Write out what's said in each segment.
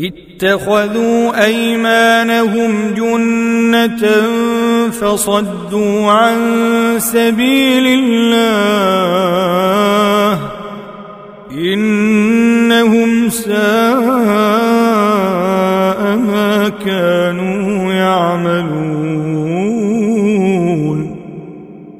اتخذوا أيمانهم جنة فصدوا عن سبيل الله إنهم ساء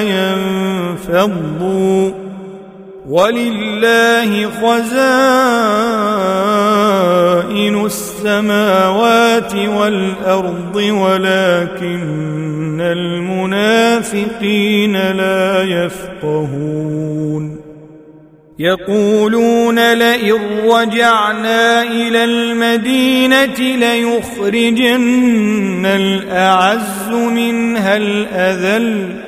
ينفضوا. ولله خزائن السماوات والأرض ولكن المنافقين لا يفقهون. يقولون لئن رجعنا إلى المدينة ليخرجن الأعز منها الأذل.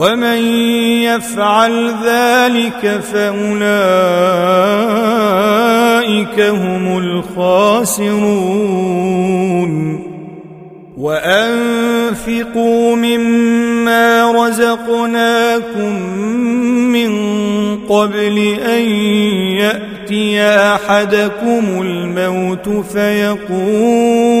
ومن يفعل ذلك فأولئك هم الخاسرون. وأنفقوا مما رزقناكم من قبل أن يأتي أحدكم الموت فيقول